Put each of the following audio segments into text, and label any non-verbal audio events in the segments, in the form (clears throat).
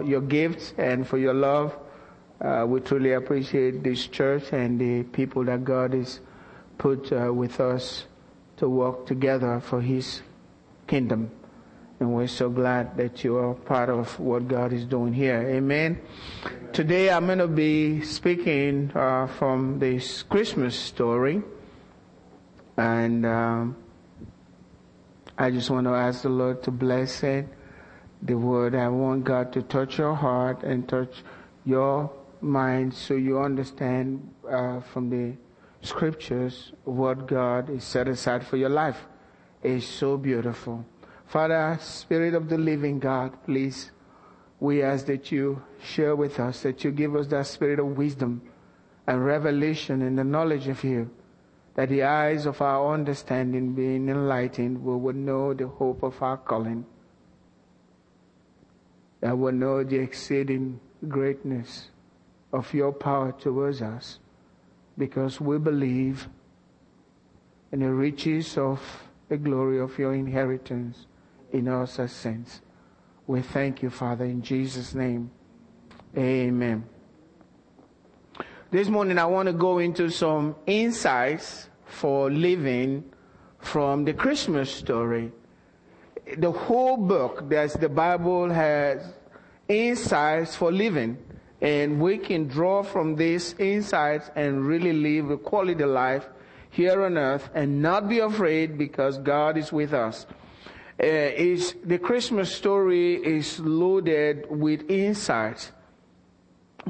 your gifts and for your love. Uh, we truly appreciate this church and the people that God has put uh, with us to work together for His kingdom. And we're so glad that you are part of what God is doing here. Amen. Today I'm going to be speaking uh, from this Christmas story. And um, I just want to ask the Lord to bless it, the word. I want God to touch your heart and touch your mind so you understand uh, from the scriptures what God is set aside for your life. It's so beautiful. Father, Spirit of the living God, please, we ask that you share with us, that you give us that spirit of wisdom and revelation and the knowledge of you, that the eyes of our understanding being enlightened, we would know the hope of our calling, that we know the exceeding greatness of your power towards us, because we believe in the riches of the glory of your inheritance in us as saints. We thank you, Father, in Jesus' name. Amen. This morning I want to go into some insights for living from the Christmas story. The whole book, that's the Bible has insights for living. And we can draw from these insights and really live a quality life here on earth and not be afraid because God is with us uh, is the Christmas story is loaded with insights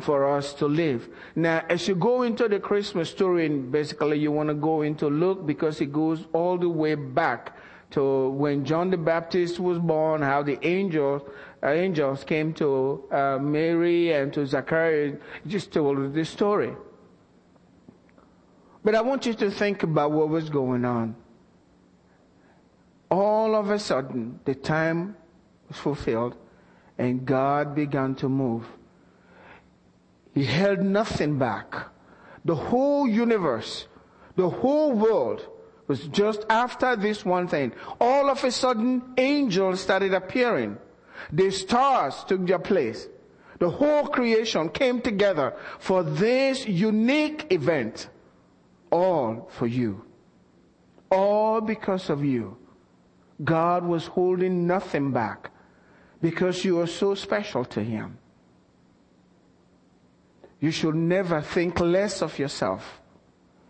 for us to live. Now, as you go into the Christmas story, and basically you want to go into Luke because it goes all the way back to when John the Baptist was born, how the angels uh, angels came to uh, Mary and to Zachariah, just told the story. But I want you to think about what was going on all of a sudden, the time was fulfilled and God began to move. He held nothing back. The whole universe, the whole world was just after this one thing. All of a sudden, angels started appearing. The stars took their place. The whole creation came together for this unique event. All for you. All because of you. God was holding nothing back because you are so special to Him. You should never think less of yourself.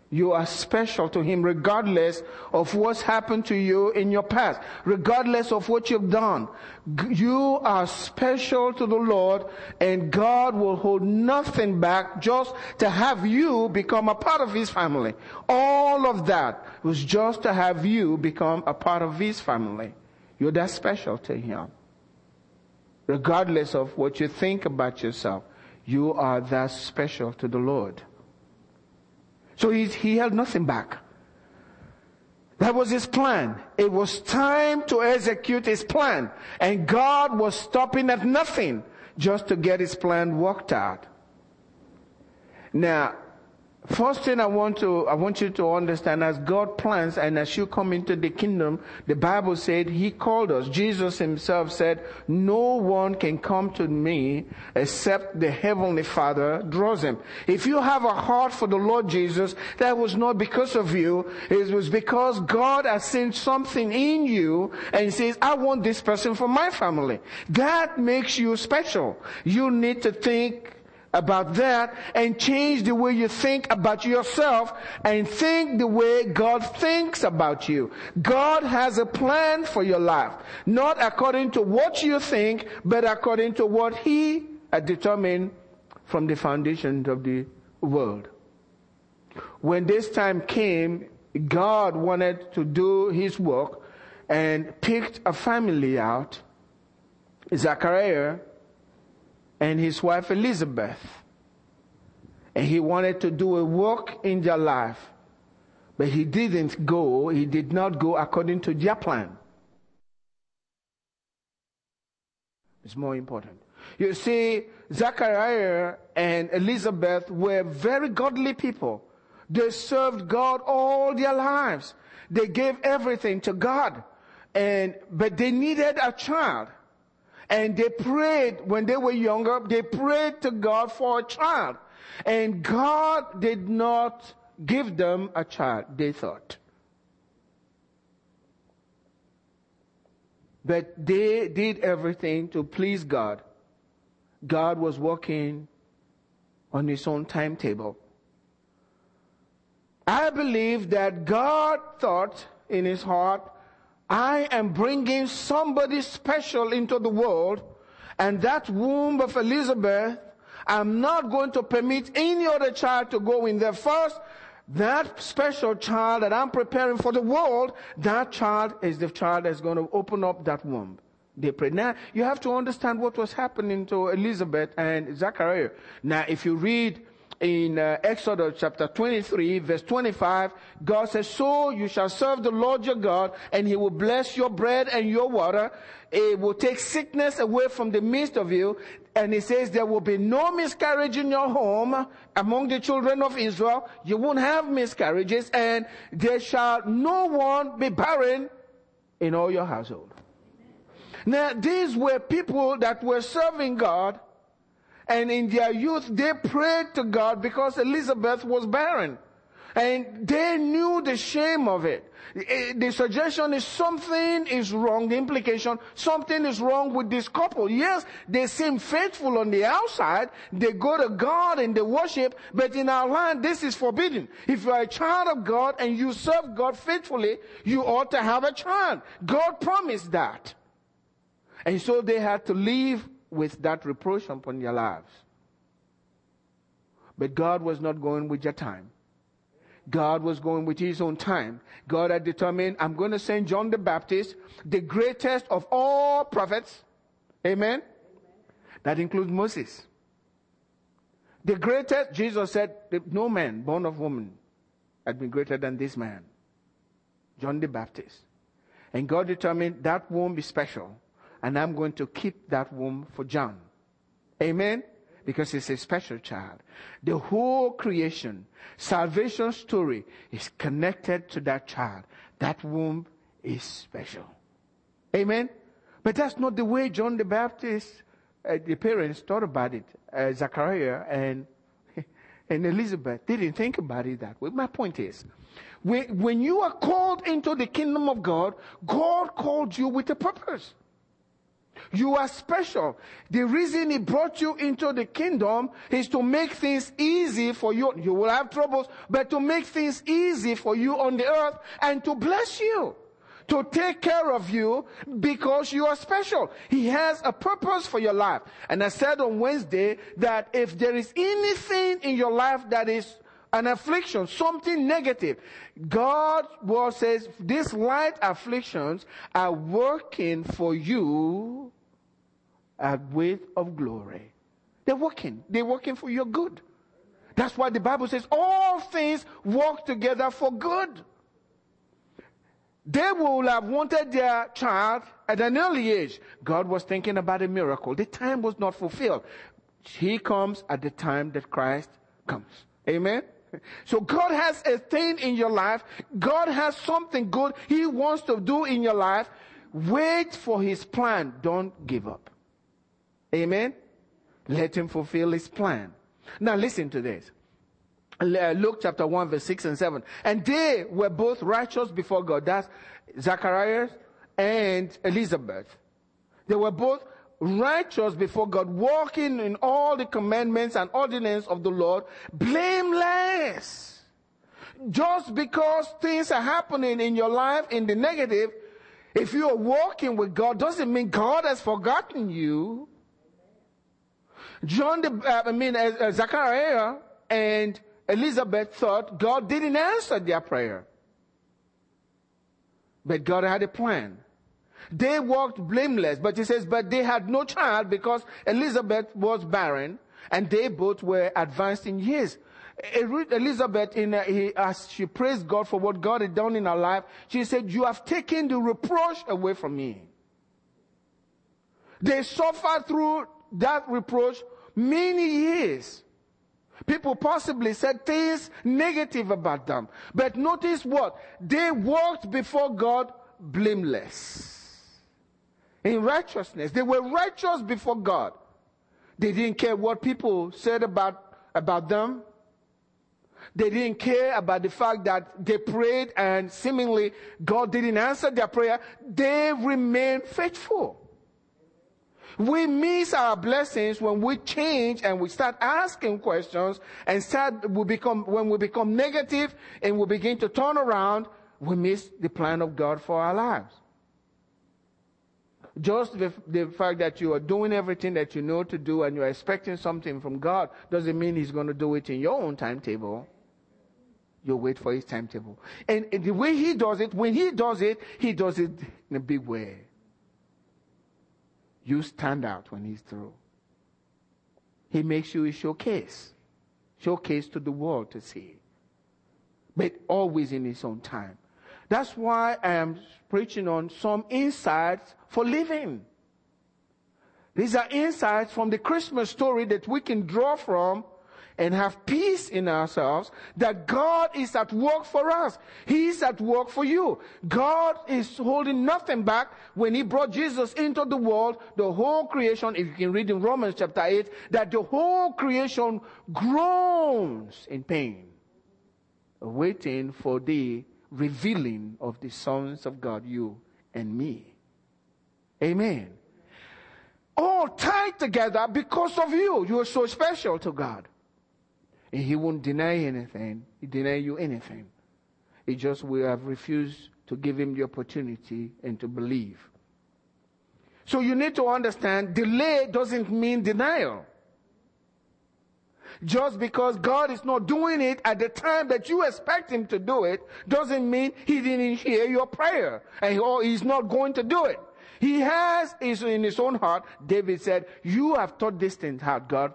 You are special to Him regardless of what's happened to you in your past, regardless of what you've done. You are special to the Lord and God will hold nothing back just to have you become a part of His family. All of that was just to have you become a part of His family. You're that special to Him. Regardless of what you think about yourself, you are that special to the Lord. So he, he held nothing back. That was his plan. It was time to execute his plan. And God was stopping at nothing just to get his plan worked out. Now, First thing I want to, I want you to understand as God plans and as you come into the kingdom, the Bible said He called us. Jesus Himself said, no one can come to me except the Heavenly Father draws him. If you have a heart for the Lord Jesus, that was not because of you. It was because God has seen something in you and says, I want this person for my family. That makes you special. You need to think about that and change the way you think about yourself and think the way God thinks about you. God has a plan for your life, not according to what you think, but according to what He determined from the foundation of the world. When this time came, God wanted to do His work and picked a family out, Zachariah, and his wife Elizabeth. And he wanted to do a work in their life. But he didn't go, he did not go according to their plan. It's more important. You see, Zachariah and Elizabeth were very godly people. They served God all their lives. They gave everything to God. And, but they needed a child. And they prayed when they were younger, they prayed to God for a child. And God did not give them a child, they thought. But they did everything to please God. God was working on his own timetable. I believe that God thought in his heart, I am bringing somebody special into the world and that womb of Elizabeth, I'm not going to permit any other child to go in there first. That special child that I'm preparing for the world, that child is the child that's going to open up that womb. They prayed. Now, you have to understand what was happening to Elizabeth and Zachariah. Now, if you read in uh, Exodus chapter 23 verse 25, God says, So you shall serve the Lord your God and he will bless your bread and your water. It will take sickness away from the midst of you. And he says there will be no miscarriage in your home among the children of Israel. You won't have miscarriages and there shall no one be barren in all your household. Now these were people that were serving God and in their youth, they prayed to God because Elizabeth was barren. And they knew the shame of it. The suggestion is something is wrong. The implication, something is wrong with this couple. Yes, they seem faithful on the outside. They go to God and they worship, but in our land, this is forbidden. If you are a child of God and you serve God faithfully, you ought to have a child. God promised that. And so they had to leave with that reproach upon your lives. But God was not going with your time. God was going with his own time. God had determined, I'm going to send John the Baptist, the greatest of all prophets. Amen? That includes Moses. The greatest, Jesus said, no man born of woman had been greater than this man. John the Baptist. And God determined that won't be special and I'm going to keep that womb for John. Amen? Because it's a special child. The whole creation, salvation story is connected to that child. That womb is special. Amen? But that's not the way John the Baptist, uh, the parents thought about it. Uh, Zachariah and, (laughs) and Elizabeth didn't think about it that way. My point is, when, when you are called into the kingdom of God, God called you with a purpose. You are special. The reason he brought you into the kingdom is to make things easy for you. You will have troubles, but to make things easy for you on the earth and to bless you. To take care of you because you are special. He has a purpose for your life. And I said on Wednesday that if there is anything in your life that is an affliction, something negative. God word says these light afflictions are working for you a weight of glory. They're working. They're working for your good. That's why the Bible says all things work together for good. They will have wanted their child at an early age. God was thinking about a miracle. The time was not fulfilled. He comes at the time that Christ comes. Amen. So God has a thing in your life. God has something good He wants to do in your life. Wait for His plan. Don't give up. Amen. Let Him fulfill His plan. Now listen to this. Uh, Luke chapter 1 verse 6 and 7. And they were both righteous before God. That's Zacharias and Elizabeth. They were both righteous before God, walking in all the commandments and ordinances of the Lord, blameless. Just because things are happening in your life in the negative, if you are walking with God, doesn't mean God has forgotten you. John, the, uh, I mean, uh, uh, Zachariah and Elizabeth thought God didn't answer their prayer. But God had a plan. They walked blameless, but he says, but they had no child because Elizabeth was barren and they both were advanced in years. Elizabeth, in, uh, he, as she praised God for what God had done in her life, she said, you have taken the reproach away from me. They suffered through that reproach many years. People possibly said things negative about them. But notice what? They walked before God blameless. In righteousness. They were righteous before God. They didn't care what people said about, about them. They didn't care about the fact that they prayed and seemingly God didn't answer their prayer. They remained faithful. We miss our blessings when we change and we start asking questions and start, we become, when we become negative and we begin to turn around, we miss the plan of God for our lives. Just the, the fact that you are doing everything that you know to do and you're expecting something from God doesn't mean He's going to do it in your own timetable. You wait for His timetable. And, and the way He does it, when He does it, He does it in a big way. You stand out when He's through. He makes you a showcase. Showcase to the world to see. But always in His own time. That's why I am preaching on some insights for living. These are insights from the Christmas story that we can draw from and have peace in ourselves that God is at work for us. He is at work for you. God is holding nothing back when He brought Jesus into the world. The whole creation, if you can read in Romans chapter 8, that the whole creation groans in pain, waiting for the revealing of the sons of God, you and me. Amen. All tied together because of you. You are so special to God. And He won't deny anything. He deny you anything. He just will have refused to give Him the opportunity and to believe. So you need to understand delay doesn't mean denial. Just because God is not doing it at the time that you expect Him to do it doesn't mean He didn't hear your prayer and or He's not going to do it. He has in his own heart. David said, you have thought these things out, God,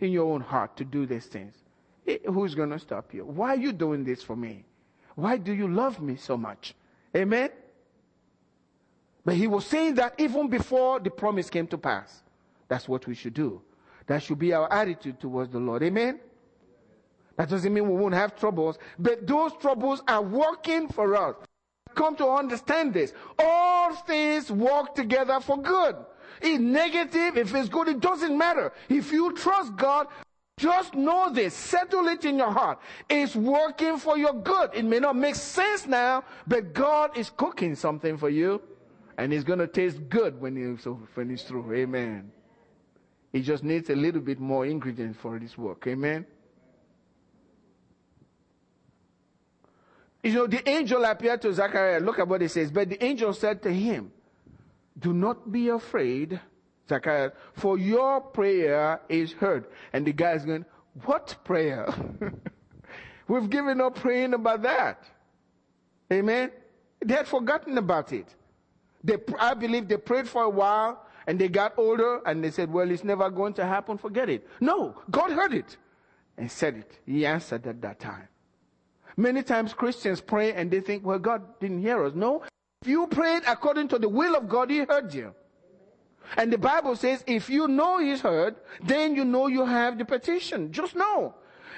in your own heart to do these things. Eh, who's going to stop you? Why are you doing this for me? Why do you love me so much? Amen? But he was saying that even before the promise came to pass. That's what we should do. That should be our attitude towards the Lord. Amen? That doesn't mean we won't have troubles, but those troubles are working for us. Come to understand this. All things work together for good. If negative, if it's good, it doesn't matter. If you trust God, just know this. Settle it in your heart. It's working for your good. It may not make sense now, but God is cooking something for you. And it's going to taste good when he's, when through. Amen. He just needs a little bit more ingredient for this work. Amen. You know, the angel appeared to Zachariah. Look at what he says. But the angel said to him, Do not be afraid, Zachariah, for your prayer is heard. And the guy is going, What prayer? (laughs) We've given up praying about that. Amen. They had forgotten about it. They, I believe they prayed for a while and they got older and they said, well, it's never going to happen. Forget it. No, God heard it and said it. He answered at that time. Many times Christians pray and they think, well, God didn't hear us. No. If you prayed according to the will of God, He heard you. And the Bible says, if you know He's heard, then you know you have the petition. Just know.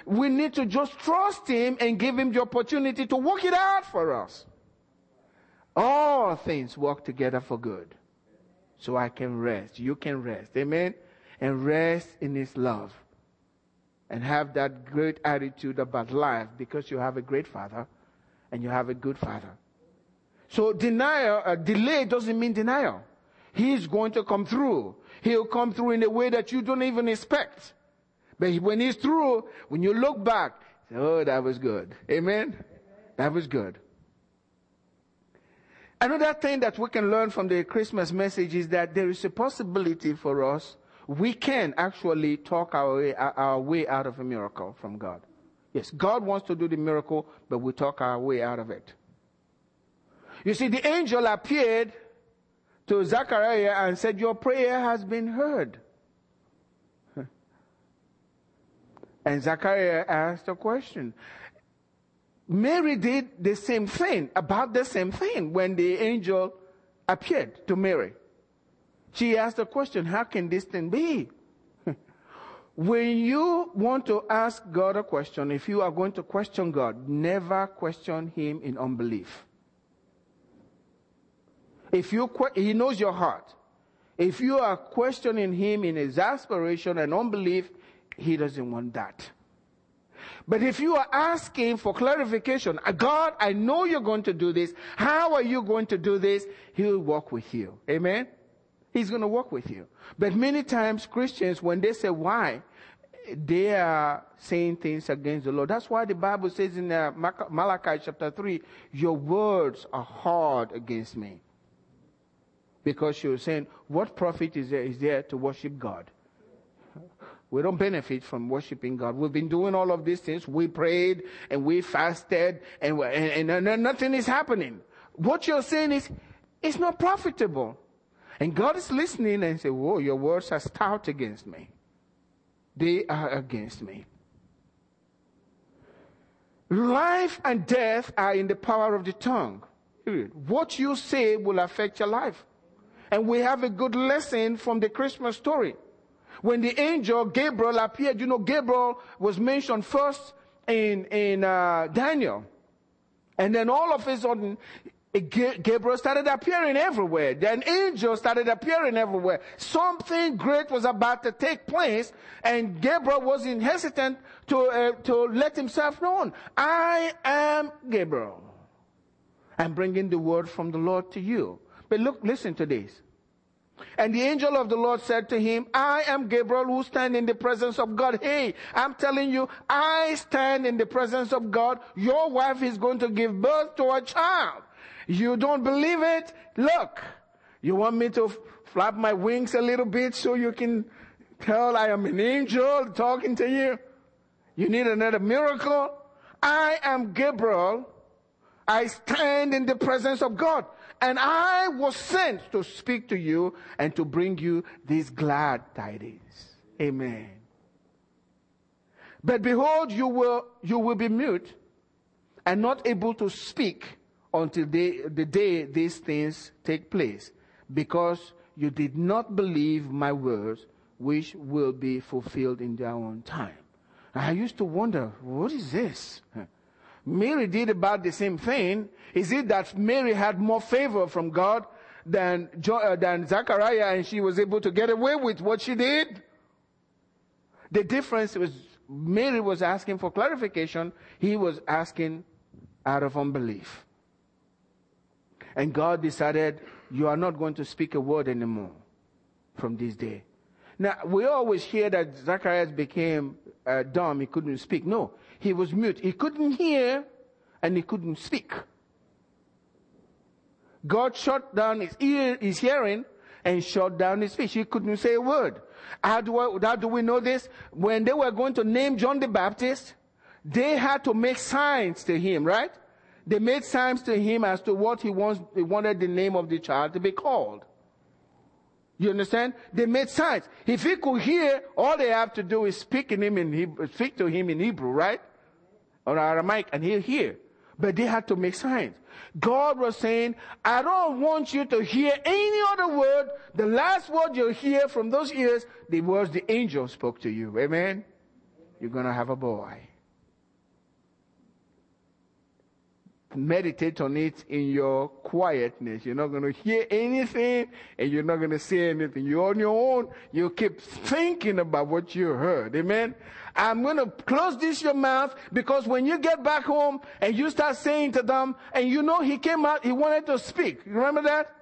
We need to just trust Him and give Him the opportunity to work it out for us. All things work together for good so I can rest. You can rest. Amen? And rest in His love. And have that great attitude about life because you have a great Father and you have a good Father. So denial, uh, delay doesn't mean denial. He's going to come through. He'll come through in a way that you don't even expect. But when he's through, when you look back, oh, that was good. Amen? That was good. Another thing that we can learn from the Christmas message is that there is a possibility for us. We can actually talk our way, our way out of a miracle from God. Yes, God wants to do the miracle, but we talk our way out of it. You see, the angel appeared to Zachariah and said, Your prayer has been heard. (laughs) And Zachariah asked a question. Mary did the same thing, about the same thing, when the angel appeared to Mary. She asked the question, how can this thing be? (laughs) when you want to ask God a question, if you are going to question God, never question Him in unbelief. If you, He knows your heart. If you are questioning him in exasperation and unbelief, he doesn't want that. But if you are asking for clarification, uh, God, I know you're going to do this. How are you going to do this? He'll walk with you. Amen? He's going to work with you. But many times Christians, when they say why, they are saying things against the Lord. That's why the Bible says in uh, Malachi chapter 3, your words are hard against me. Because you're saying, what profit is there, is there to worship God? We don't benefit from worshiping God. We've been doing all of these things. We prayed and we fasted and, and, and, and nothing is happening. What you're saying is, it's not profitable. And God is listening and say, whoa, your words are stout against me. They are against me. Life and death are in the power of the tongue. What you say will affect your life. And we have a good lesson from the Christmas story. When the angel Gabriel appeared, you know, Gabriel was mentioned first in, in uh, Daniel. And then all of a sudden, Gabriel started appearing everywhere. Then angels started appearing everywhere. Something great was about to take place, and Gabriel wasn't hesitant to uh, to let himself known. I am Gabriel. I'm bringing the word from the Lord to you. But look, listen to this. And the angel of the Lord said to him, I am Gabriel who stand in the presence of God. Hey, I'm telling you, I stand in the presence of God. Your wife is going to give birth to a child. You don't believe it? Look, you want me to flap my wings a little bit so you can tell I am an angel talking to you? You need another miracle? I am Gabriel. I stand in the presence of God. And I was sent to speak to you and to bring you these glad tidings. Amen. But behold, you will, you will be mute and not able to speak until the day these things take place, because you did not believe my words, which will be fulfilled in their own time. I used to wonder, what is this? Mary did about the same thing. Is it that Mary had more favor from God than, uh, than Zachariah and she was able to get away with what she did? The difference was Mary was asking for clarification. He was asking out of unbelief. And God decided, you are not going to speak a word anymore from this day. Now, we always hear that Zacharias became uh, dumb, he couldn't speak. No, he was mute. He couldn't hear and he couldn't speak. God shut down his ear, his hearing and shut down his speech. He couldn't say a word. How do, I, how do we know this? When they were going to name John the Baptist, they had to make signs to him, right? They made signs to him as to what he wants, they wanted the name of the child to be called. You understand? They made signs. If he could hear, all they have to do is speak in him in Hebrew, speak to him in Hebrew, right? Or Aramaic, and he'll hear. But they had to make signs. God was saying, I don't want you to hear any other word. The last word you'll hear from those ears, the words the angel spoke to you. Amen? You're gonna have a boy. Meditate on it in your quietness. You're not going to hear anything and you're not going to say anything. You're on your own. You keep thinking about what you heard. Amen. I'm going to close this your mouth because when you get back home and you start saying to them and you know he came out, he wanted to speak. You remember that?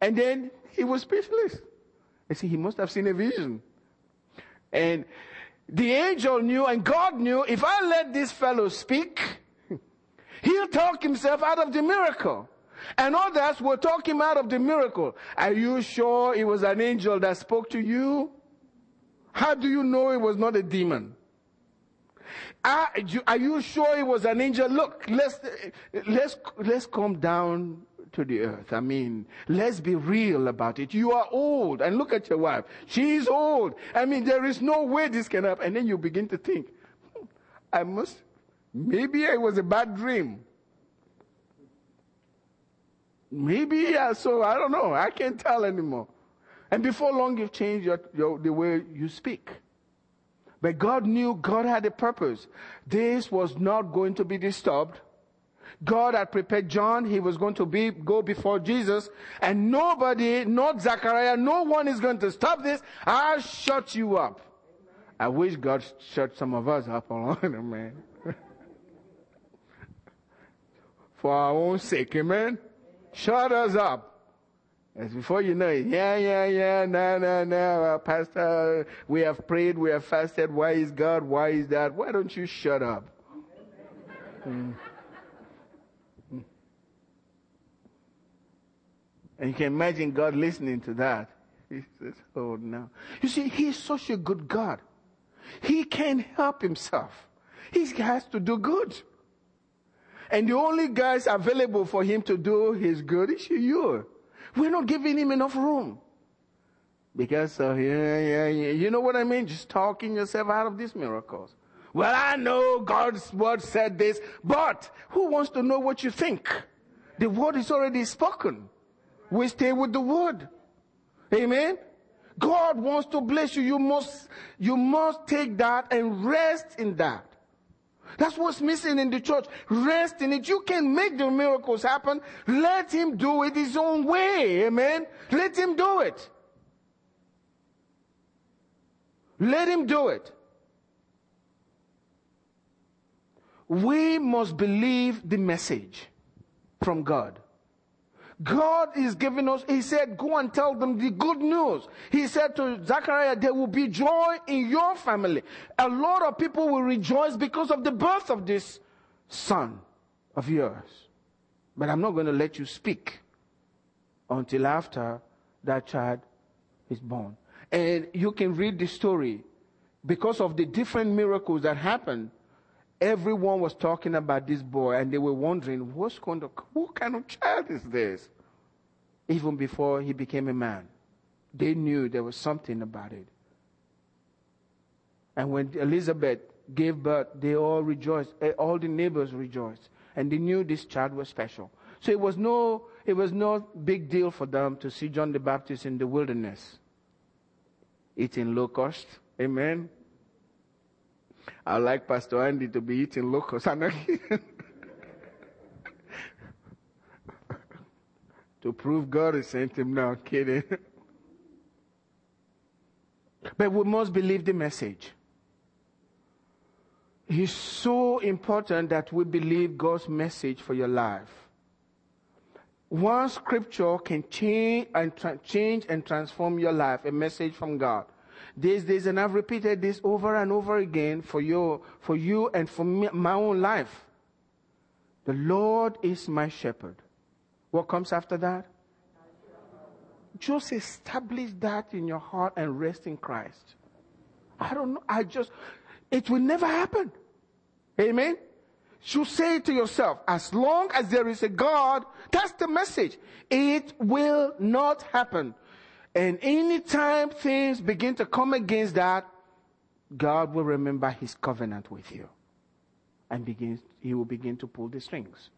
And then he was speechless. I see, he must have seen a vision. And the angel knew and God knew if I let this fellow speak, He'll talk himself out of the miracle. And others will talk him out of the miracle. Are you sure it was an angel that spoke to you? How do you know it was not a demon? Are you, are you sure it was an angel? Look, let's, let's, let's come down to the earth. I mean, let's be real about it. You are old and look at your wife. She's old. I mean, there is no way this can happen. And then you begin to think, hmm, I must, Maybe it was a bad dream. Maybe yeah, so I don't know. I can't tell anymore. And before long, you've changed your, your, the way you speak. But God knew God had a purpose. This was not going to be disturbed. God had prepared John. He was going to be, go before Jesus and nobody, not Zachariah, no one is going to stop this. I'll shut you up. I wish God shut some of us up along, man. For our own sake, amen? Shut us up. As before you know it, yeah, yeah, yeah, no, no, no, Pastor, we have prayed, we have fasted, why is God, why is that? Why don't you shut up? And you can imagine God listening to that. He says, oh no. You see, He's such a good God. He can't help Himself. He has to do good. And the only guys available for Him to do His good is you. We're not giving Him enough room. Because, uh, yeah, yeah, yeah. You know what I mean? Just talking yourself out of these miracles. Well, I know God's word said this, but who wants to know what you think? The word is already spoken. We stay with the word. Amen. God wants to bless you. You must, you must take that and rest in that. That's what's missing in the church. Rest in it. You can make the miracles happen. Let him do it his own way. Amen. Let him do it. Let him do it. We must believe the message from God. God is giving us, He said, go and tell them the good news. He said to Zachariah, there will be joy in your family. A lot of people will rejoice because of the birth of this son of yours. But I'm not going to let you speak until after that child is born. And you can read the story because of the different miracles that happened Everyone was talking about this boy and they were wondering, what's what kind of child is this? Even before he became a man. They knew there was something about it. And when Elizabeth gave birth, they all rejoiced. Eh, all the neighbors rejoiced. And they knew this child was special. So it was no, it was no big deal for them to see John the Baptist in the wilderness eating locusts. Amen. I like Pastor Andy to be eating locusts. (laughs) to prove God has sent him now, kidding. but we must believe the message. It's so important that we believe God's message for your life. One scripture can change and tra- change and transform your life, a message from God these days, and I've repeated this over and over again for you, for you and for me, my own life. The Lord is my shepherd. What comes after that? Just establish that in your heart and rest in Christ. I don't know. I just, it will never happen. Amen. You say to yourself, as long as there is a God, that's the message. It will not happen. And anytime things begin to come against that, God will remember his covenant with you. And begins, he will begin to pull the strings.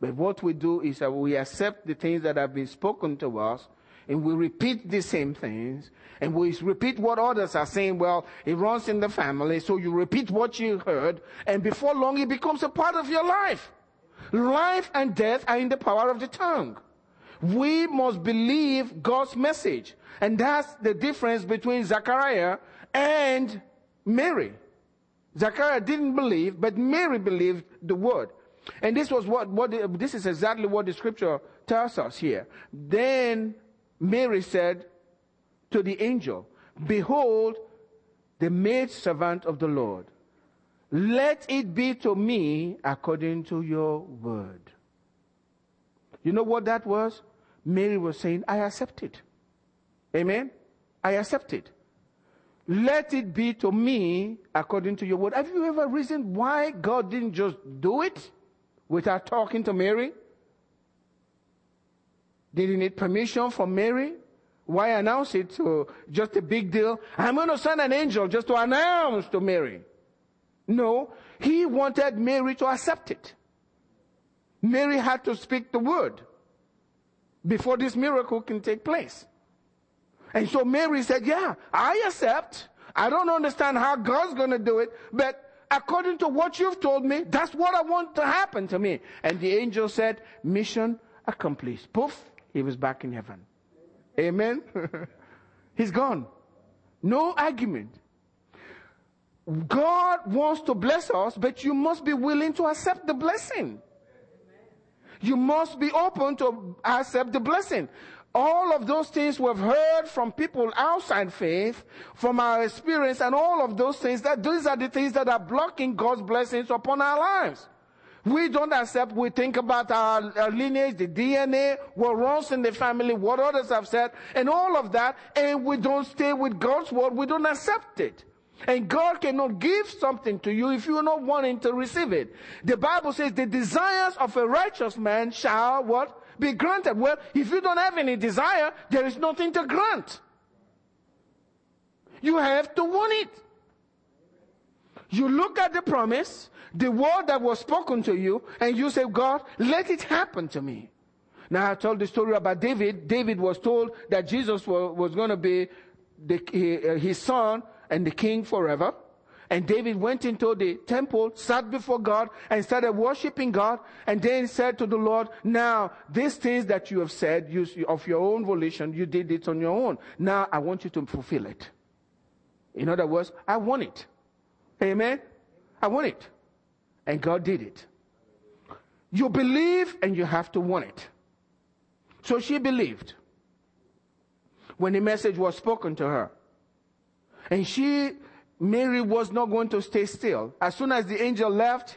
But what we do is that we accept the things that have been spoken to us and we repeat the same things and we repeat what others are saying. Well, it runs in the family. So you repeat what you heard and before long it becomes a part of your life. Life and death are in the power of the tongue. We must believe God's message. And that's the difference between Zachariah and Mary. Zachariah didn't believe, but Mary believed the word. And this was what, what this is exactly what the scripture tells us here. Then Mary said to the angel, Behold, the maid servant of the Lord. Let it be to me according to your word. You know what that was? Mary was saying, I accept it. Amen? I accept it. Let it be to me according to your word. Have you ever reasoned why God didn't just do it without talking to Mary? Did he need permission from Mary? Why announce it to just a big deal? I'm going to send an angel just to announce to Mary. No, he wanted Mary to accept it. Mary had to speak the word before this miracle can take place. And so Mary said, yeah, I accept. I don't understand how God's going to do it, but according to what you've told me, that's what I want to happen to me. And the angel said, mission accomplished. Poof, he was back in heaven. Amen. (laughs) He's gone. No argument. God wants to bless us, but you must be willing to accept the blessing. You must be open to accept the blessing. All of those things we've heard from people outside faith, from our experience, and all of those things, that these are the things that are blocking God's blessings upon our lives. We don't accept, we think about our, our, lineage, the DNA, what runs in the family, what others have said, and all of that, and we don't stay with God's word, we don't accept it. And God cannot give something to you if you're not wanting to receive it. The Bible says the desires of a righteous man shall what? Be granted. Well, if you don't have any desire, there is nothing to grant. You have to want it. You look at the promise, the word that was spoken to you, and you say, God, let it happen to me. Now I told the story about David. David was told that Jesus was, was going to be the, uh, his son and the king forever. And David went into the temple, sat before God, and started worshiping God, and then said to the Lord, now, these things that you have said, you, of your own volition, you did it on your own. Now, I want you to fulfill it. In other words, I want it. Amen? I want it. And God did it. You believe and you have to want it. So she believed when the message was spoken to her. And she, Mary was not going to stay still. As soon as the angel left,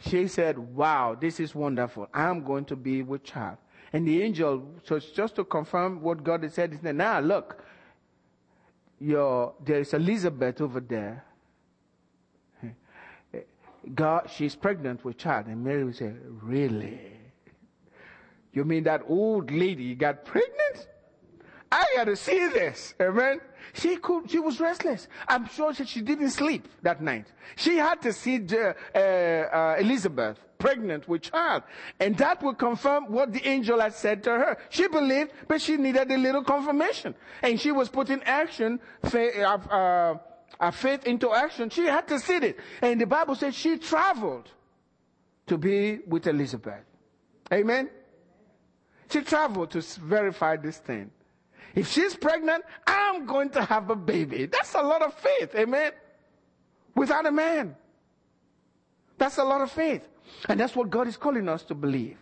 she said, wow, this is wonderful. I'm going to be with child. And the angel, so just to confirm what God had said, he said, now look, your, there is Elizabeth over there. God, she's pregnant with child. And Mary say, really? You mean that old lady got pregnant? I got to see this. Amen. She could, she was restless. I'm sure she, she didn't sleep that night. She had to see uh, uh, Elizabeth pregnant with child. And that would confirm what the angel had said to her. She believed, but she needed a little confirmation. And she was putting action, faith, uh, uh, faith into action. She had to see it. And the Bible says she traveled to be with Elizabeth. Amen. She traveled to verify this thing. If she's pregnant, I'm going to have a baby. That's a lot of faith. Amen. Without a man. That's a lot of faith. And that's what God is calling us to believe.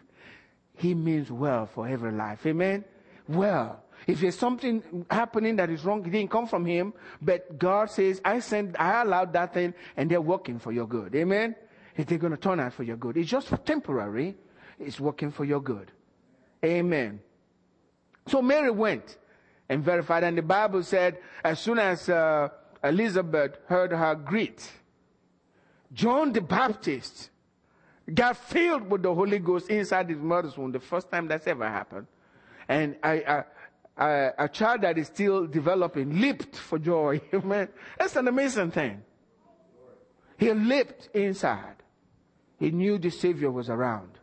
He means well for every life. Amen. Well. If there's something happening that is wrong, it didn't come from him, but God says, I sent, I allowed that thing and they're working for your good. Amen. If they're going to turn out for your good. It's just for temporary. It's working for your good. Amen. So Mary went and verified. And the Bible said, as soon as uh, Elizabeth heard her greet, John the Baptist got filled with the Holy Ghost inside his mother's womb, the first time that's ever happened. And I, I, I, a child that is still developing leaped for joy. (laughs) Amen. That's an amazing thing. He leaped inside. He knew the Savior was around.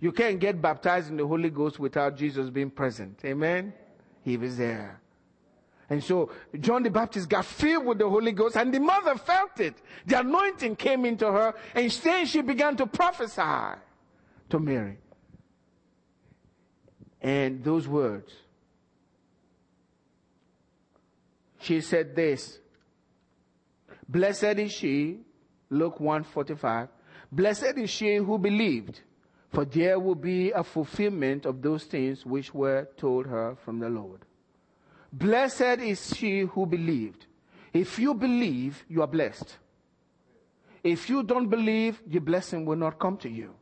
You can't get baptized in the Holy Ghost without Jesus being present. Amen. He was there. And so John the Baptist got filled with the Holy Ghost and the mother felt it. The anointing came into her and then she began to prophesy to Mary. And those words, she said this, Blessed is she, Luke 145, blessed is she who believed for there will be a fulfillment of those things which were told her from the Lord. Blessed is she who believed. If you believe, you are blessed. If you don't believe, your blessing will not come to you.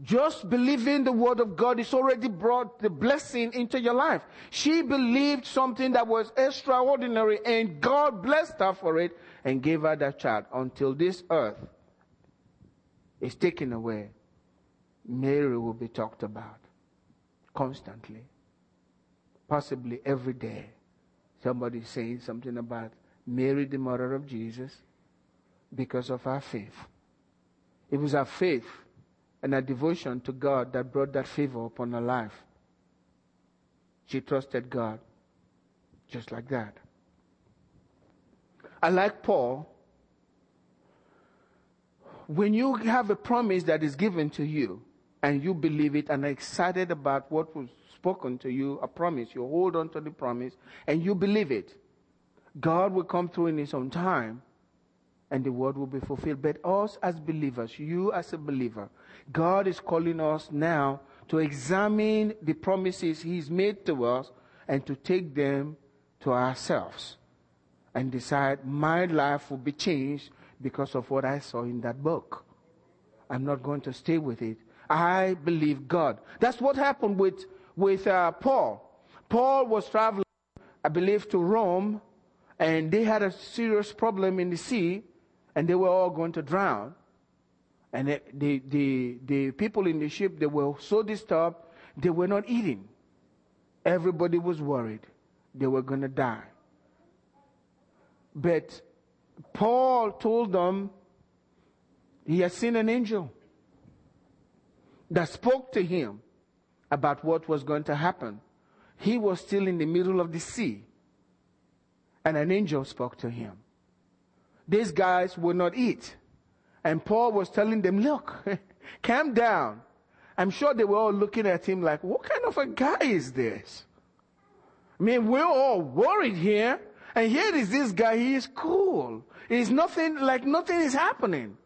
Just believing the word of God is already brought the blessing into your life. She believed something that was extraordinary and God blessed her for it and gave her that child until this earth is taken away Mary will be talked about constantly, possibly every day. Somebody saying something about Mary, the mother of Jesus, because of her faith. It was her faith and her devotion to God that brought that favor upon her life. She trusted God just like that. I like Paul when you have a promise that is given to you and you believe it and are excited about what was spoken to you, a promise, you hold on to the promise and you believe it, God will come through in His own time and the word will be fulfilled. But us as believers, you as a believer, God is calling us now to examine the promises He's made to us and to take them to ourselves and decide my life will be changed because of what I saw in that book. I'm not going to stay with it. I believe God. That's what happened with, with uh, Paul. Paul was traveling, I believe, to Rome, and they had a serious problem in the sea, and they were all going to drown. And the, the, the people in the ship, they were so disturbed, they were not eating. Everybody was worried they were going to die. But Paul told them he had seen an angel that spoke to him about what was going to happen. He was still in the middle of the sea, and an angel spoke to him. These guys would not eat. And Paul was telling them, Look, (laughs) calm down. I'm sure they were all looking at him like, What kind of a guy is this? I mean, we're all worried here. And here is this guy, he is cool. He's nothing, like nothing is happening.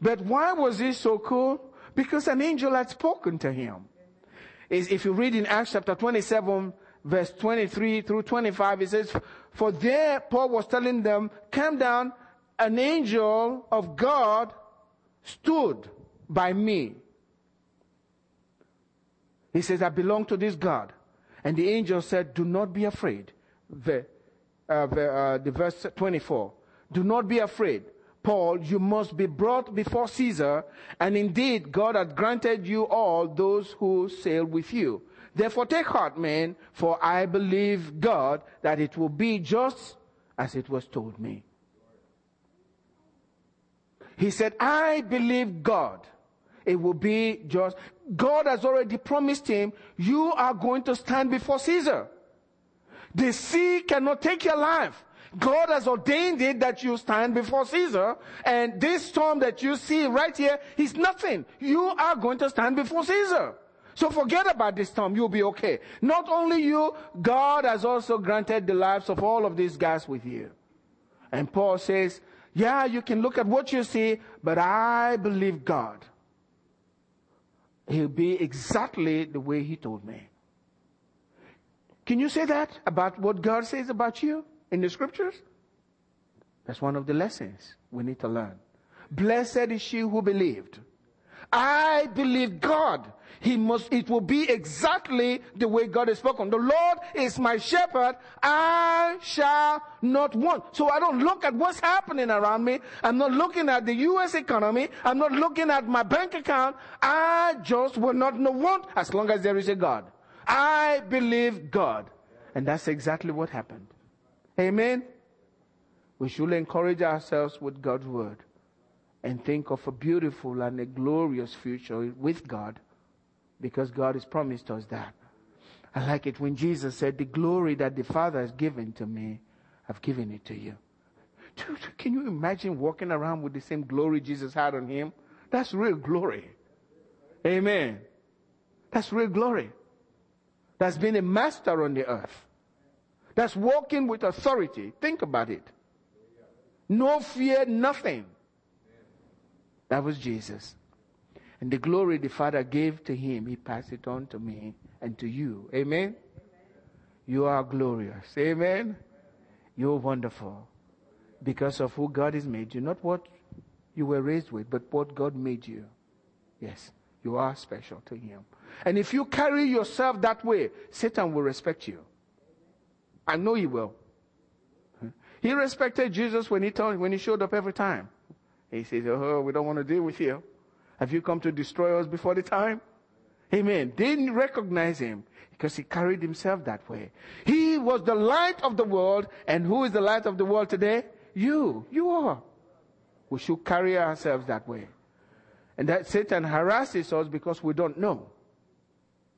But why was he so cool? Because an angel had spoken to him. If you read in Acts chapter 27, verse 23 through 25, it says, For there Paul was telling them, Come down, an angel of God stood by me. He says, I belong to this God. And the angel said, Do not be afraid. The, uh, the, uh, the verse 24. Do not be afraid. Paul, you must be brought before Caesar, and indeed God has granted you all those who sail with you. Therefore take heart, men, for I believe God that it will be just as it was told me. He said, I believe God. It will be just, God has already promised him, you are going to stand before Caesar. The sea cannot take your life. God has ordained it that you stand before Caesar, and this storm that you see right here is nothing. You are going to stand before Caesar. So forget about this storm, you'll be okay. Not only you, God has also granted the lives of all of these guys with you. And Paul says, yeah, you can look at what you see, but I believe God. He'll be exactly the way he told me. Can you say that about what God says about you in the scriptures? That's one of the lessons we need to learn. Blessed is she who believed. I believe God. He must, it will be exactly the way God has spoken. The Lord is my shepherd. I shall not want. So I don't look at what's happening around me. I'm not looking at the U.S. economy. I'm not looking at my bank account. I just will not want as long as there is a God. I believe God. And that's exactly what happened. Amen. We should encourage ourselves with God's word and think of a beautiful and a glorious future with God because God has promised us that. I like it when Jesus said, The glory that the Father has given to me, I've given it to you. Dude, can you imagine walking around with the same glory Jesus had on him? That's real glory. Amen. That's real glory. That's being a master on the earth. That's walking with authority. Think about it. No fear, nothing. That was Jesus. And the glory the Father gave to him, he passed it on to me and to you. Amen? You are glorious. Amen? You're wonderful because of who God has made you, not what you were raised with, but what God made you. Yes, you are special to Him. And if you carry yourself that way, Satan will respect you. I know he will. He respected Jesus when he told, when he showed up every time. He says, Oh, we don't want to deal with you. Have you come to destroy us before the time? Amen. Didn't recognize him because he carried himself that way. He was the light of the world. And who is the light of the world today? You. You are. We should carry ourselves that way. And that Satan harasses us because we don't know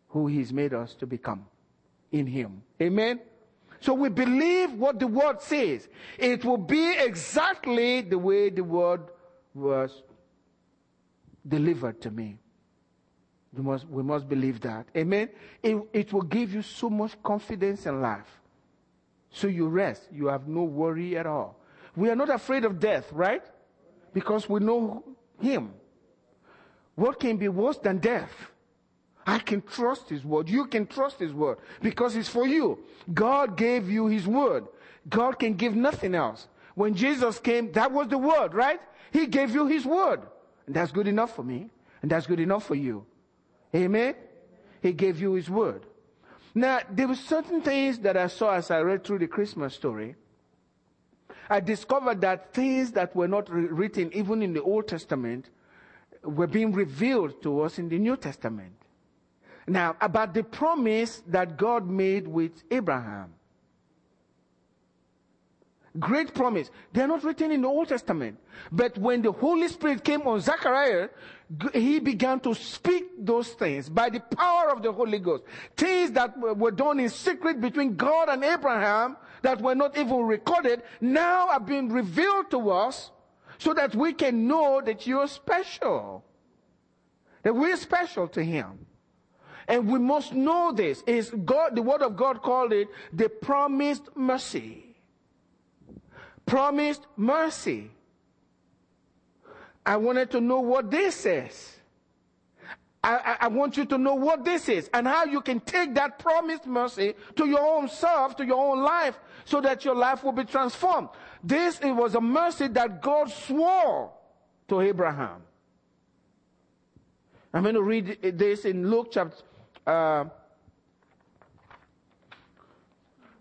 who he's made us to become in him. Amen. So we believe what the word says. It will be exactly the way the word was delivered to me. You must, we must believe that. Amen. It, it will give you so much confidence in life. So you rest. You have no worry at all. We are not afraid of death, right? Because we know Him. What can be worse than death? I can trust His word. You can trust His word because it's for you. God gave you His word. God can give nothing else. When Jesus came, that was the word, right? He gave you His word. And that's good enough for me. And that's good enough for you. Amen? He gave you His word. Now, there were certain things that I saw as I read through the Christmas story. I discovered that things that were not written even in the Old Testament were being revealed to us in the New Testament. Now, about the promise that God made with Abraham. Great promise. They're not written in the Old Testament. But when the Holy Spirit came on Zechariah, he began to speak those things by the power of the Holy Ghost. Things that were done in secret between God and Abraham that were not even recorded now are being revealed to us so that we can know that you're special. That we're special to Him. And we must know this is God, the word of God called it the promised mercy. Promised mercy. I wanted to know what this says. I, I, want you to know what this is and how you can take that promised mercy to your own self, to your own life, so that your life will be transformed. This it was a mercy that God swore to Abraham. I'm going to read this in Luke chapter, uh,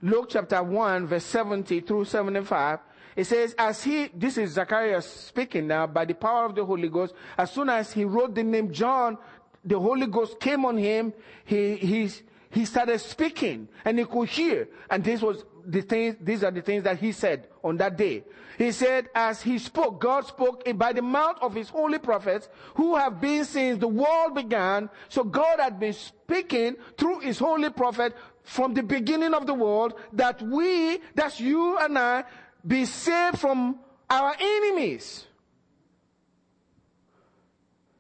Luke chapter 1 verse 70 through 75. It says, as he, this is Zacharias speaking now by the power of the Holy Ghost, as soon as he wrote the name John, the Holy Ghost came on him. He, he, he started speaking and he could hear. And this was the things, these are the things that he said on that day. He said, as he spoke, God spoke by the mouth of his holy prophets who have been since the world began. So God had been speaking through his holy prophet from the beginning of the world that we, that's you and I, be saved from our enemies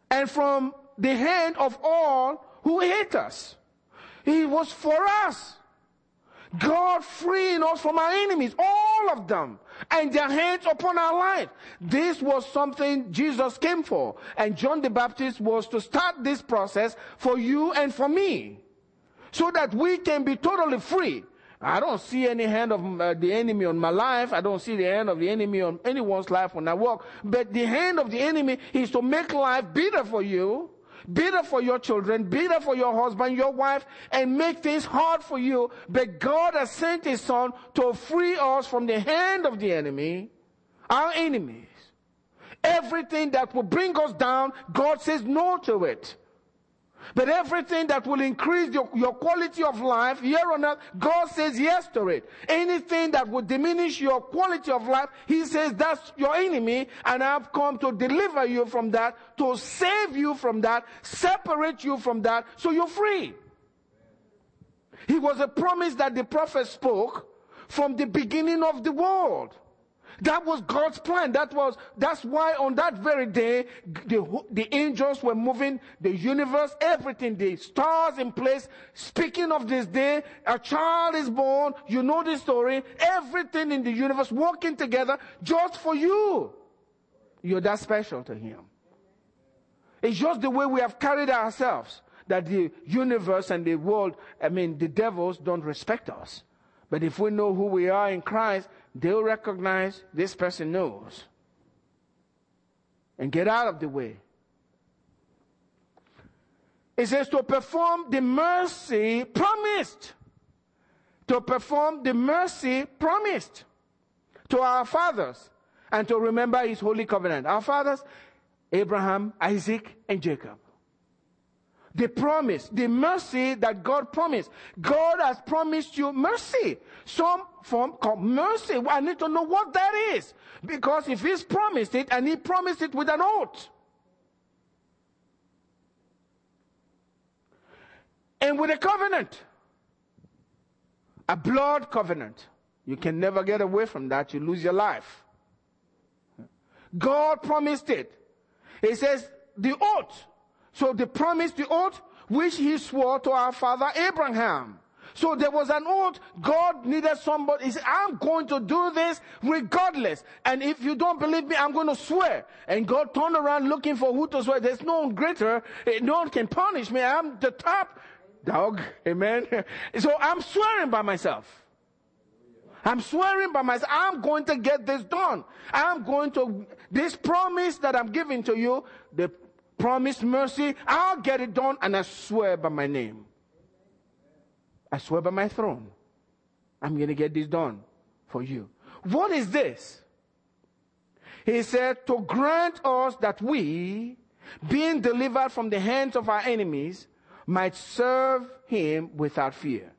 and from the hand of all who hate us. He was for us. God freeing us from our enemies, all of them, and their hands upon our life. This was something Jesus came for. And John the Baptist was to start this process for you and for me. So that we can be totally free I don't see any hand of uh, the enemy on my life. I don't see the hand of the enemy on anyone's life when I walk. But the hand of the enemy is to make life bitter for you, bitter for your children, bitter for your husband, your wife, and make things hard for you. But God has sent His Son to free us from the hand of the enemy, our enemies. Everything that will bring us down, God says no to it. But everything that will increase your, your quality of life here on earth, God says yes to it. Anything that will diminish your quality of life, He says that's your enemy and I've come to deliver you from that, to save you from that, separate you from that, so you're free. He was a promise that the prophet spoke from the beginning of the world. That was God's plan. That was, that's why on that very day, the, the angels were moving, the universe, everything, the stars in place. Speaking of this day, a child is born. You know the story. Everything in the universe working together just for you. You're that special to Him. It's just the way we have carried ourselves that the universe and the world, I mean, the devils don't respect us. But if we know who we are in Christ, they'll recognize this person knows and get out of the way. It says to perform the mercy promised. To perform the mercy promised to our fathers and to remember his holy covenant. Our fathers, Abraham, Isaac, and Jacob. The promise, the mercy that God promised. God has promised you mercy. Some form called mercy. I need to know what that is. Because if He's promised it and He promised it with an oath. And with a covenant. A blood covenant. You can never get away from that. You lose your life. God promised it. He says, the oath. So the promise, the oath, which he swore to our father Abraham. So there was an oath. God needed somebody. He said, I'm going to do this regardless. And if you don't believe me, I'm going to swear. And God turned around looking for who to swear. There's no one greater. Eh, no one can punish me. I'm the top dog. Amen. (laughs) So I'm swearing by myself. I'm swearing by myself. I'm going to get this done. I'm going to, this promise that I'm giving to you, the promised mercy, I'll get it done and I swear by my name. I swear by my throne. I'm going to get this done for you. What is this? He said, to grant us that we, being delivered from the hands of our enemies, might serve him without fear.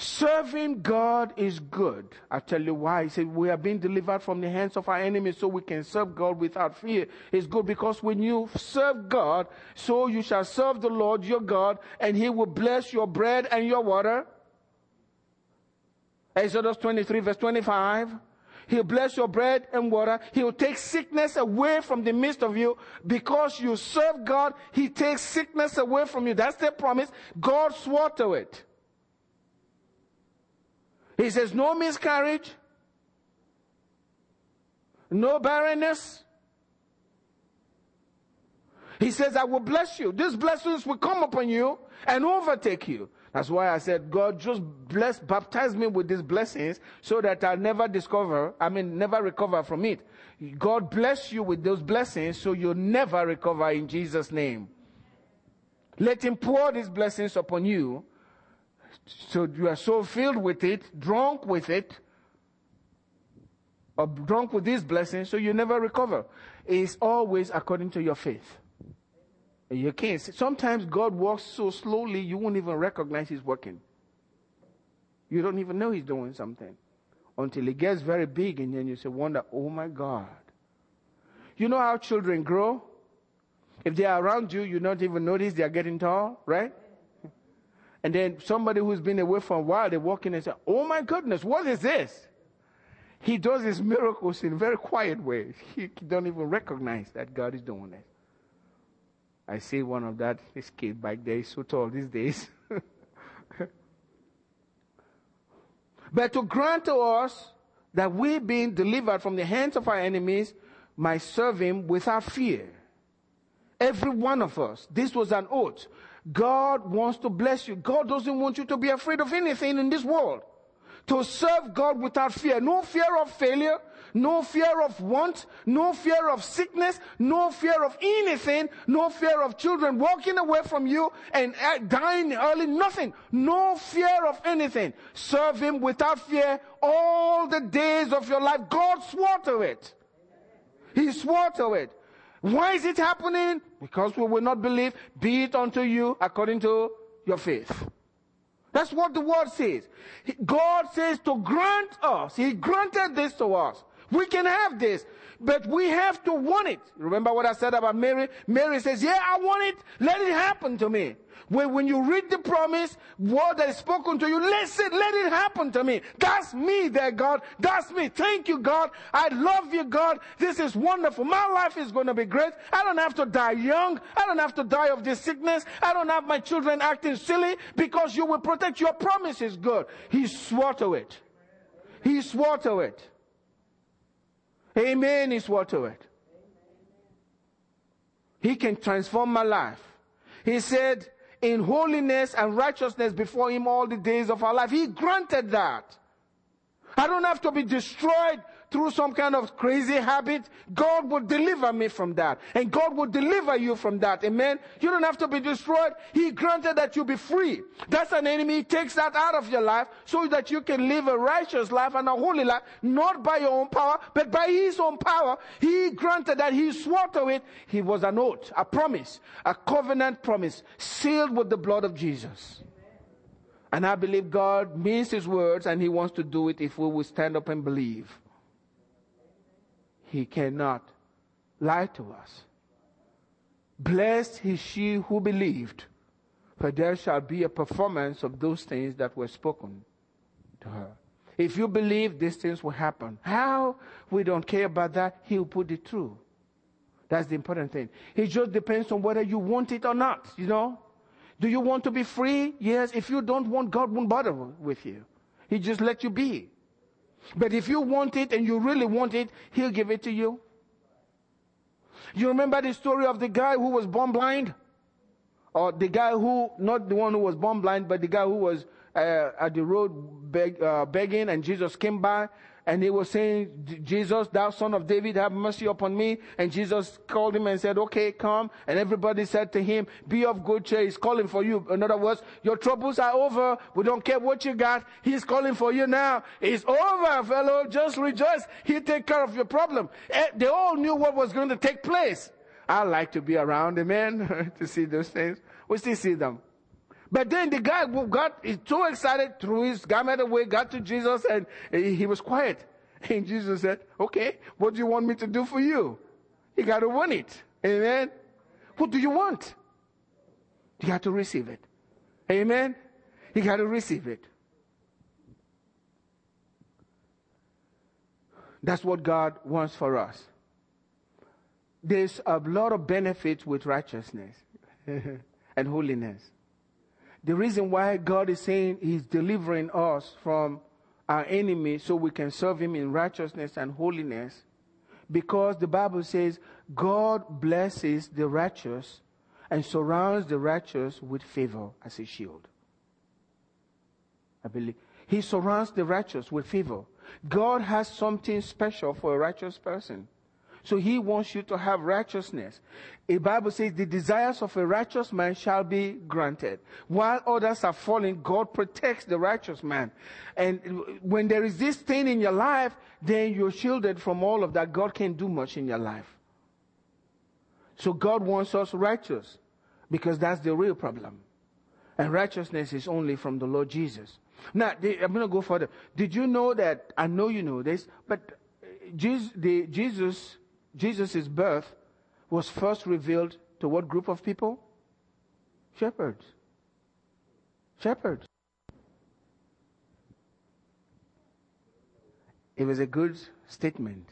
Serving God is good. I tell you why. He said, we are being delivered from the hands of our enemies so we can serve God without fear. It's good because when you serve God, so you shall serve the Lord your God and he will bless your bread and your water. Exodus 23 verse 25. He'll bless your bread and water. He'll take sickness away from the midst of you. Because you serve God, He takes sickness away from you. That's the promise. God swore to it. He says, no miscarriage, no barrenness. He says, I will bless you. These blessings will come upon you and overtake you. That's why I said, God, just bless, baptize me with these blessings so that I'll never discover, I mean, never recover from it. God bless you with those blessings so you'll never recover in Jesus' name. Let Him pour these blessings upon you so you are so filled with it, drunk with it, or drunk with these blessings, so you never recover. It's always according to your faith. You can't. Sometimes God works so slowly you won't even recognize He's working. You don't even know He's doing something until it gets very big, and then you say, "Wonder, oh my God." You know how children grow? If they are around you, you don't even notice they are getting tall, right? And then somebody who's been away for a while, they walk in and say, Oh my goodness, what is this? He does his miracles in very quiet ways. He don't even recognize that God is doing it. I see one of that, this kid back there is so tall these days. (laughs) but to grant to us that we being delivered from the hands of our enemies might serve him without fear. Every one of us. This was an oath. God wants to bless you. God doesn't want you to be afraid of anything in this world. To serve God without fear. No fear of failure. No fear of want. No fear of sickness. No fear of anything. No fear of children walking away from you and uh, dying early. Nothing. No fear of anything. Serve Him without fear all the days of your life. God swore to it. He swore to it. Why is it happening? Because we will not believe, be it unto you according to your faith. That's what the word says. God says to grant us. He granted this to us. We can have this. But we have to want it. Remember what I said about Mary? Mary says, yeah, I want it. Let it happen to me. When, you read the promise, word that is spoken to you, listen, let it happen to me. That's me there, God. That's me. Thank you, God. I love you, God. This is wonderful. My life is going to be great. I don't have to die young. I don't have to die of this sickness. I don't have my children acting silly because you will protect your promise is good. He swore to it. He swore to it. Amen is what to it. He can transform my life. He said, in holiness and righteousness before Him all the days of our life. He granted that. I don't have to be destroyed through some kind of crazy habit, God will deliver me from that. And God will deliver you from that. Amen. You don't have to be destroyed. He granted that you be free. That's an enemy. He takes that out of your life so that you can live a righteous life and a holy life, not by your own power, but by His own power. He granted that He swore to it. He was an oath, a promise, a covenant promise, sealed with the blood of Jesus. And I believe God means His words and He wants to do it if we will stand up and believe. He cannot lie to us. Blessed is she who believed, for there shall be a performance of those things that were spoken to her. If you believe these things will happen. How? We don't care about that. He'll put it through. That's the important thing. It just depends on whether you want it or not, you know? Do you want to be free? Yes. If you don't want, God won't bother with you. He just let you be. But if you want it and you really want it, He'll give it to you. You remember the story of the guy who was born blind? Or the guy who, not the one who was born blind, but the guy who was uh, at the road beg, uh, begging and Jesus came by and he was saying, Jesus, thou son of David, have mercy upon me. And Jesus called him and said, okay, come. And everybody said to him, be of good cheer. He's calling for you. In other words, your troubles are over. We don't care what you got. He's calling for you now. It's over, fellow. Just rejoice. He'll take care of your problem. Eh, they all knew what was going to take place. I like to be around, amen, (laughs) to see those things. We still see them. But then the guy got too excited, threw his garment away, got to Jesus, and he was quiet. (laughs) And Jesus said, Okay, what do you want me to do for you? You got to want it. Amen. What do you want? You got to receive it. Amen. You got to receive it. That's what God wants for us. There's a lot of benefits with righteousness (laughs) and holiness. The reason why God is saying He's delivering us from our enemy so we can serve Him in righteousness and holiness, because the Bible says God blesses the righteous and surrounds the righteous with favor as a shield. I believe. He surrounds the righteous with favor. God has something special for a righteous person. So he wants you to have righteousness. The Bible says the desires of a righteous man shall be granted. While others are falling, God protects the righteous man. And when there is this thing in your life, then you're shielded from all of that. God can't do much in your life. So God wants us righteous because that's the real problem. And righteousness is only from the Lord Jesus. Now, I'm going to go further. Did you know that? I know you know this, but Jesus, the, Jesus Jesus' birth was first revealed to what group of people? Shepherds. Shepherds. It was a good statement.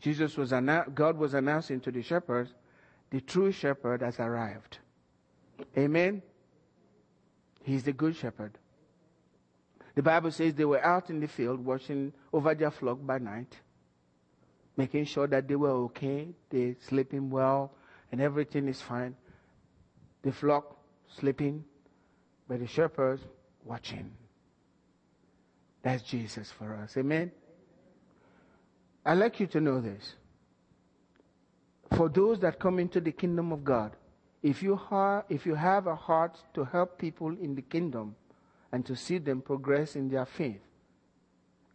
Jesus was annou- God was announcing to the shepherds, the true shepherd has arrived. Amen. He's the good shepherd. The Bible says they were out in the field watching over their flock by night making sure that they were okay, they're sleeping well, and everything is fine. The flock sleeping, but the shepherds watching. That's Jesus for us. Amen? I'd like you to know this. For those that come into the kingdom of God, if you, if you have a heart to help people in the kingdom and to see them progress in their faith,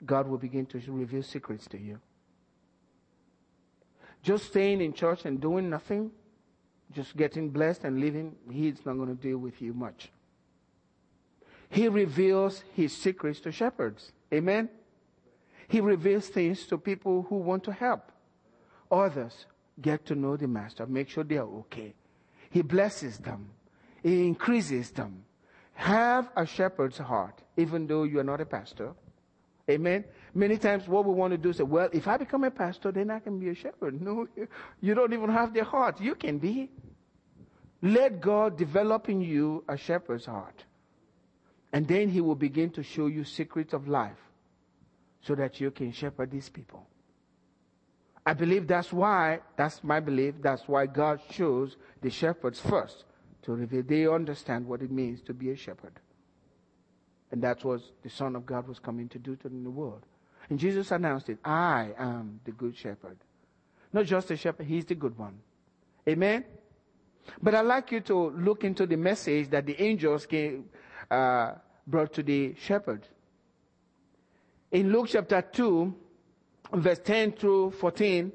God will begin to reveal secrets to you. Just staying in church and doing nothing, just getting blessed and living, He's not going to deal with you much. He reveals His secrets to shepherds. Amen? He reveals things to people who want to help. Others get to know the Master, make sure they are okay. He blesses them, He increases them. Have a shepherd's heart, even though you are not a pastor. Amen. Many times what we want to do is say, well, if I become a pastor, then I can be a shepherd. No, (laughs) you don't even have the heart. You can be. Let God develop in you a shepherd's heart. And then he will begin to show you secrets of life so that you can shepherd these people. I believe that's why, that's my belief, that's why God chose the shepherds first to reveal. They understand what it means to be a shepherd. And that's what the Son of God was coming to do to the world. And Jesus announced it I am the good shepherd. Not just a shepherd, he's the good one. Amen? But I'd like you to look into the message that the angels came, uh, brought to the shepherds. In Luke chapter 2, verse 10 through 14,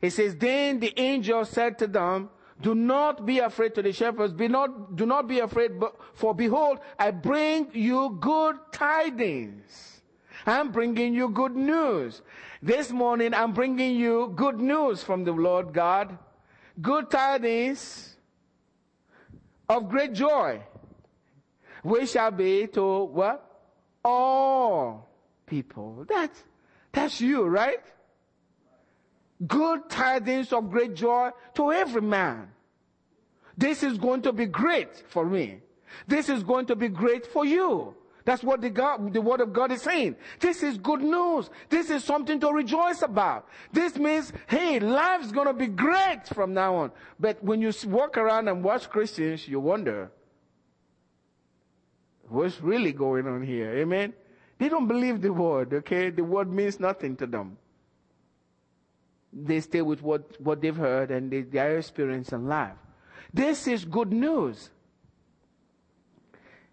it says, Then the angel said to them, do not be afraid to the shepherds. Be not, do not be afraid, for behold, I bring you good tidings. I'm bringing you good news. This morning, I'm bringing you good news from the Lord God. Good tidings of great joy. We shall be to what? all people. That's, that's you, right? Good tidings of great joy to every man. This is going to be great for me. This is going to be great for you. That's what the, God, the word of God is saying. This is good news. This is something to rejoice about. This means, hey, life's gonna be great from now on. But when you walk around and watch Christians, you wonder, what's really going on here? Amen? They don't believe the word, okay? The word means nothing to them. They stay with what, what they've heard and they, their experience in life. This is good news.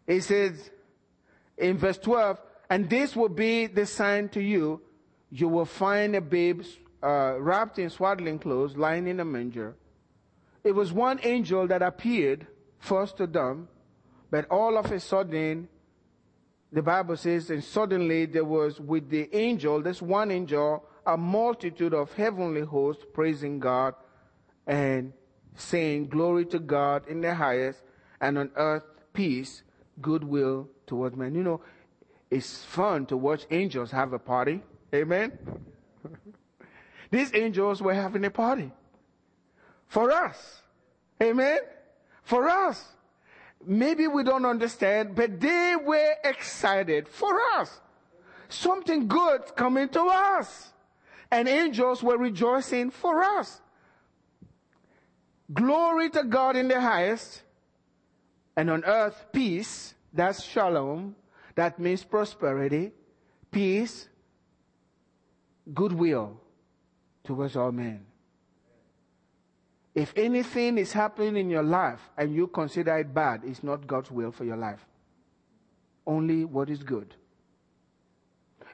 It says in verse 12, and this will be the sign to you. You will find a babe uh, wrapped in swaddling clothes, lying in a manger. It was one angel that appeared first to them, but all of a sudden, the Bible says, and suddenly there was with the angel, this one angel, a multitude of heavenly hosts praising God and saying, Glory to God in the highest, and on earth peace, goodwill towards men. You know, it's fun to watch angels have a party. Amen? (laughs) These angels were having a party. For us. Amen? For us. Maybe we don't understand, but they were excited for us. Something good coming to us. And angels were rejoicing for us. Glory to God in the highest, and on earth peace, that's shalom, that means prosperity, peace, goodwill towards all men. If anything is happening in your life and you consider it bad, it's not God's will for your life. Only what is good.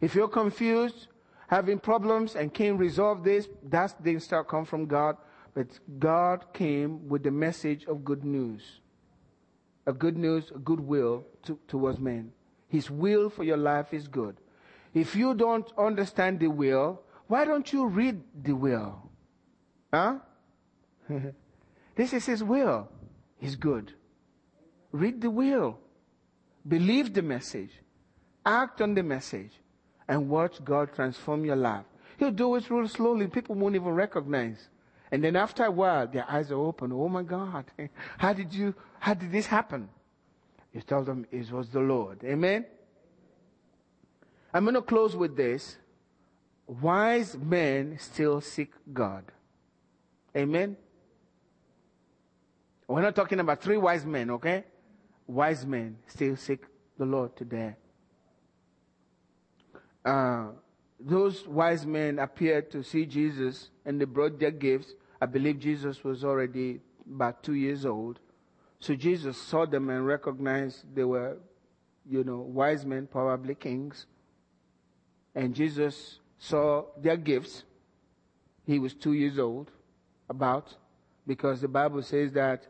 If you're confused, having problems and can't resolve this, that didn't start come from God, but God came with the message of good news. A good news, a good will to, towards men. His will for your life is good. If you don't understand the will, why don't you read the will? Huh? (laughs) this is His will. He's good. Read the will. Believe the message. Act on the message. And watch God transform your life. He'll do it real slowly. People won't even recognize. And then after a while, their eyes are open. Oh my God. (laughs) How did you, how did this happen? You tell them it was the Lord. Amen? I'm going to close with this. Wise men still seek God. Amen? We're not talking about three wise men, okay? Wise men still seek the Lord today. Uh, those wise men appeared to see Jesus and they brought their gifts. I believe Jesus was already about two years old. So Jesus saw them and recognized they were, you know, wise men, probably kings. And Jesus saw their gifts. He was two years old, about, because the Bible says that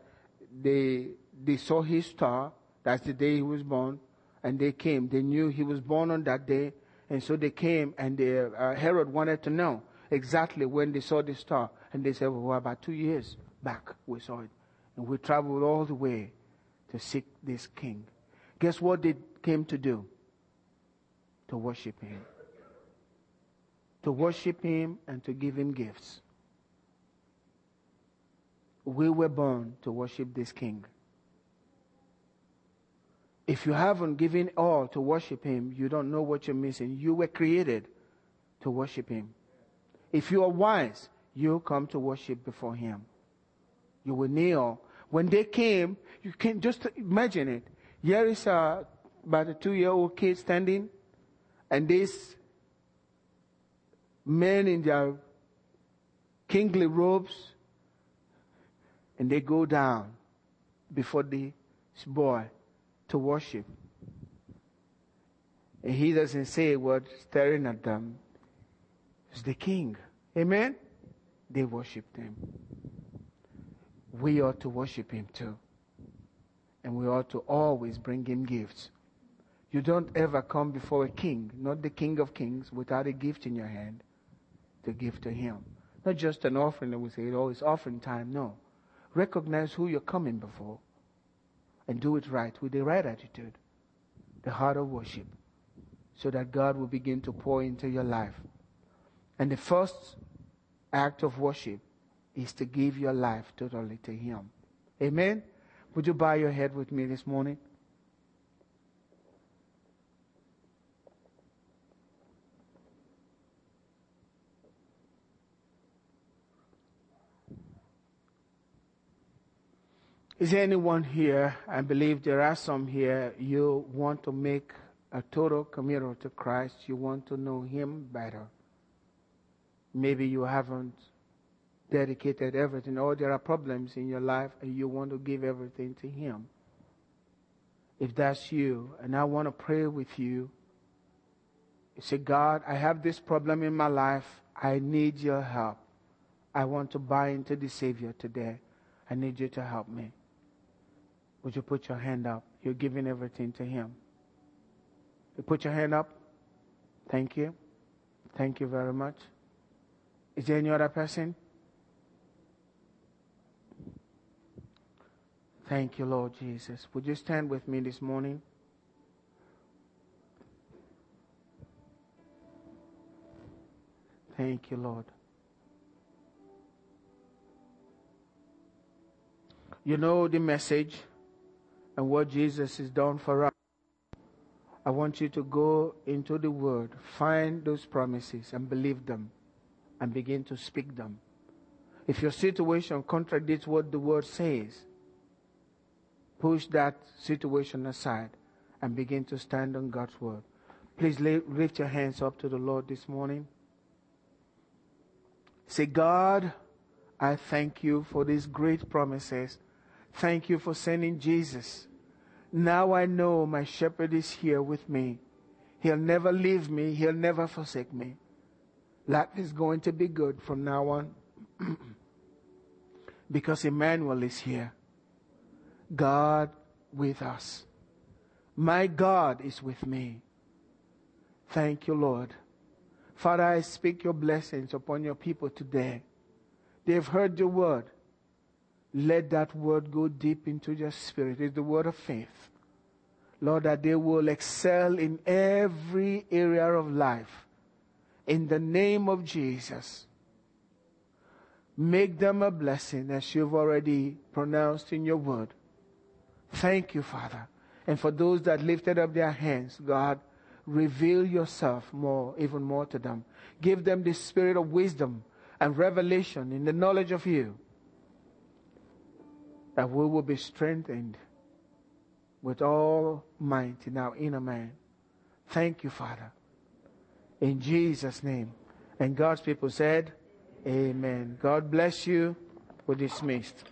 they, they saw his star. That's the day he was born. And they came. They knew he was born on that day. And so they came and they, uh, Herod wanted to know exactly when they saw the star. And they said, well, about two years back we saw it. And we traveled all the way to seek this king. Guess what they came to do? To worship him. To worship him and to give him gifts. We were born to worship this king. If you haven't given all to worship him, you don't know what you're missing. You were created to worship him. If you are wise, you come to worship before him. You will kneel. When they came, you can just imagine it. Here is a, about a two year old kid standing, and these men in their kingly robes, and they go down before this boy to worship. And he doesn't say a word staring at them. It's the king. Amen? They worshiped him we ought to worship him too. And we ought to always bring him gifts. You don't ever come before a king, not the king of kings, without a gift in your hand to give to him. Not just an offering that we say, oh, it's offering time. No. Recognize who you're coming before and do it right with the right attitude, the heart of worship. so that God will begin to pour into your life. And the first act of worship is to give your life totally to Him. Amen? Would you bow your head with me this morning? Is there anyone here? I believe there are some here. You want to make a total committal to Christ. You want to know Him better. Maybe you haven't dedicated everything, or there are problems in your life and you want to give everything to Him. If that's you, and I want to pray with you, you say, God, I have this problem in my life. I need your help. I want to buy into the Savior today. I need you to help me. Would you put your hand up? You're giving everything to Him. You put your hand up. Thank you. Thank you very much. Is there any other person? Thank you, Lord Jesus. Would you stand with me this morning? Thank you, Lord. You know the message and what Jesus has done for us, I want you to go into the Word, find those promises and believe them, and begin to speak them. If your situation contradicts what the Word says, push that situation aside and begin to stand on God's Word. Please lift your hands up to the Lord this morning. Say, God, I thank you for these great promises Thank you for sending Jesus. Now I know my shepherd is here with me. He'll never leave me. He'll never forsake me. Life is going to be good from now on (clears throat) because Emmanuel is here. God with us. My God is with me. Thank you, Lord. Father, I speak your blessings upon your people today. They've heard your word. Let that word go deep into their spirit. It's the word of faith. Lord, that they will excel in every area of life. In the name of Jesus. Make them a blessing as you've already pronounced in your word. Thank you, Father. And for those that lifted up their hands, God, reveal yourself more, even more to them. Give them the spirit of wisdom and revelation in the knowledge of you that we will be strengthened with all might in our inner man. Thank you, Father. In Jesus' name. And God's people said, Amen. God bless you. We're dismissed.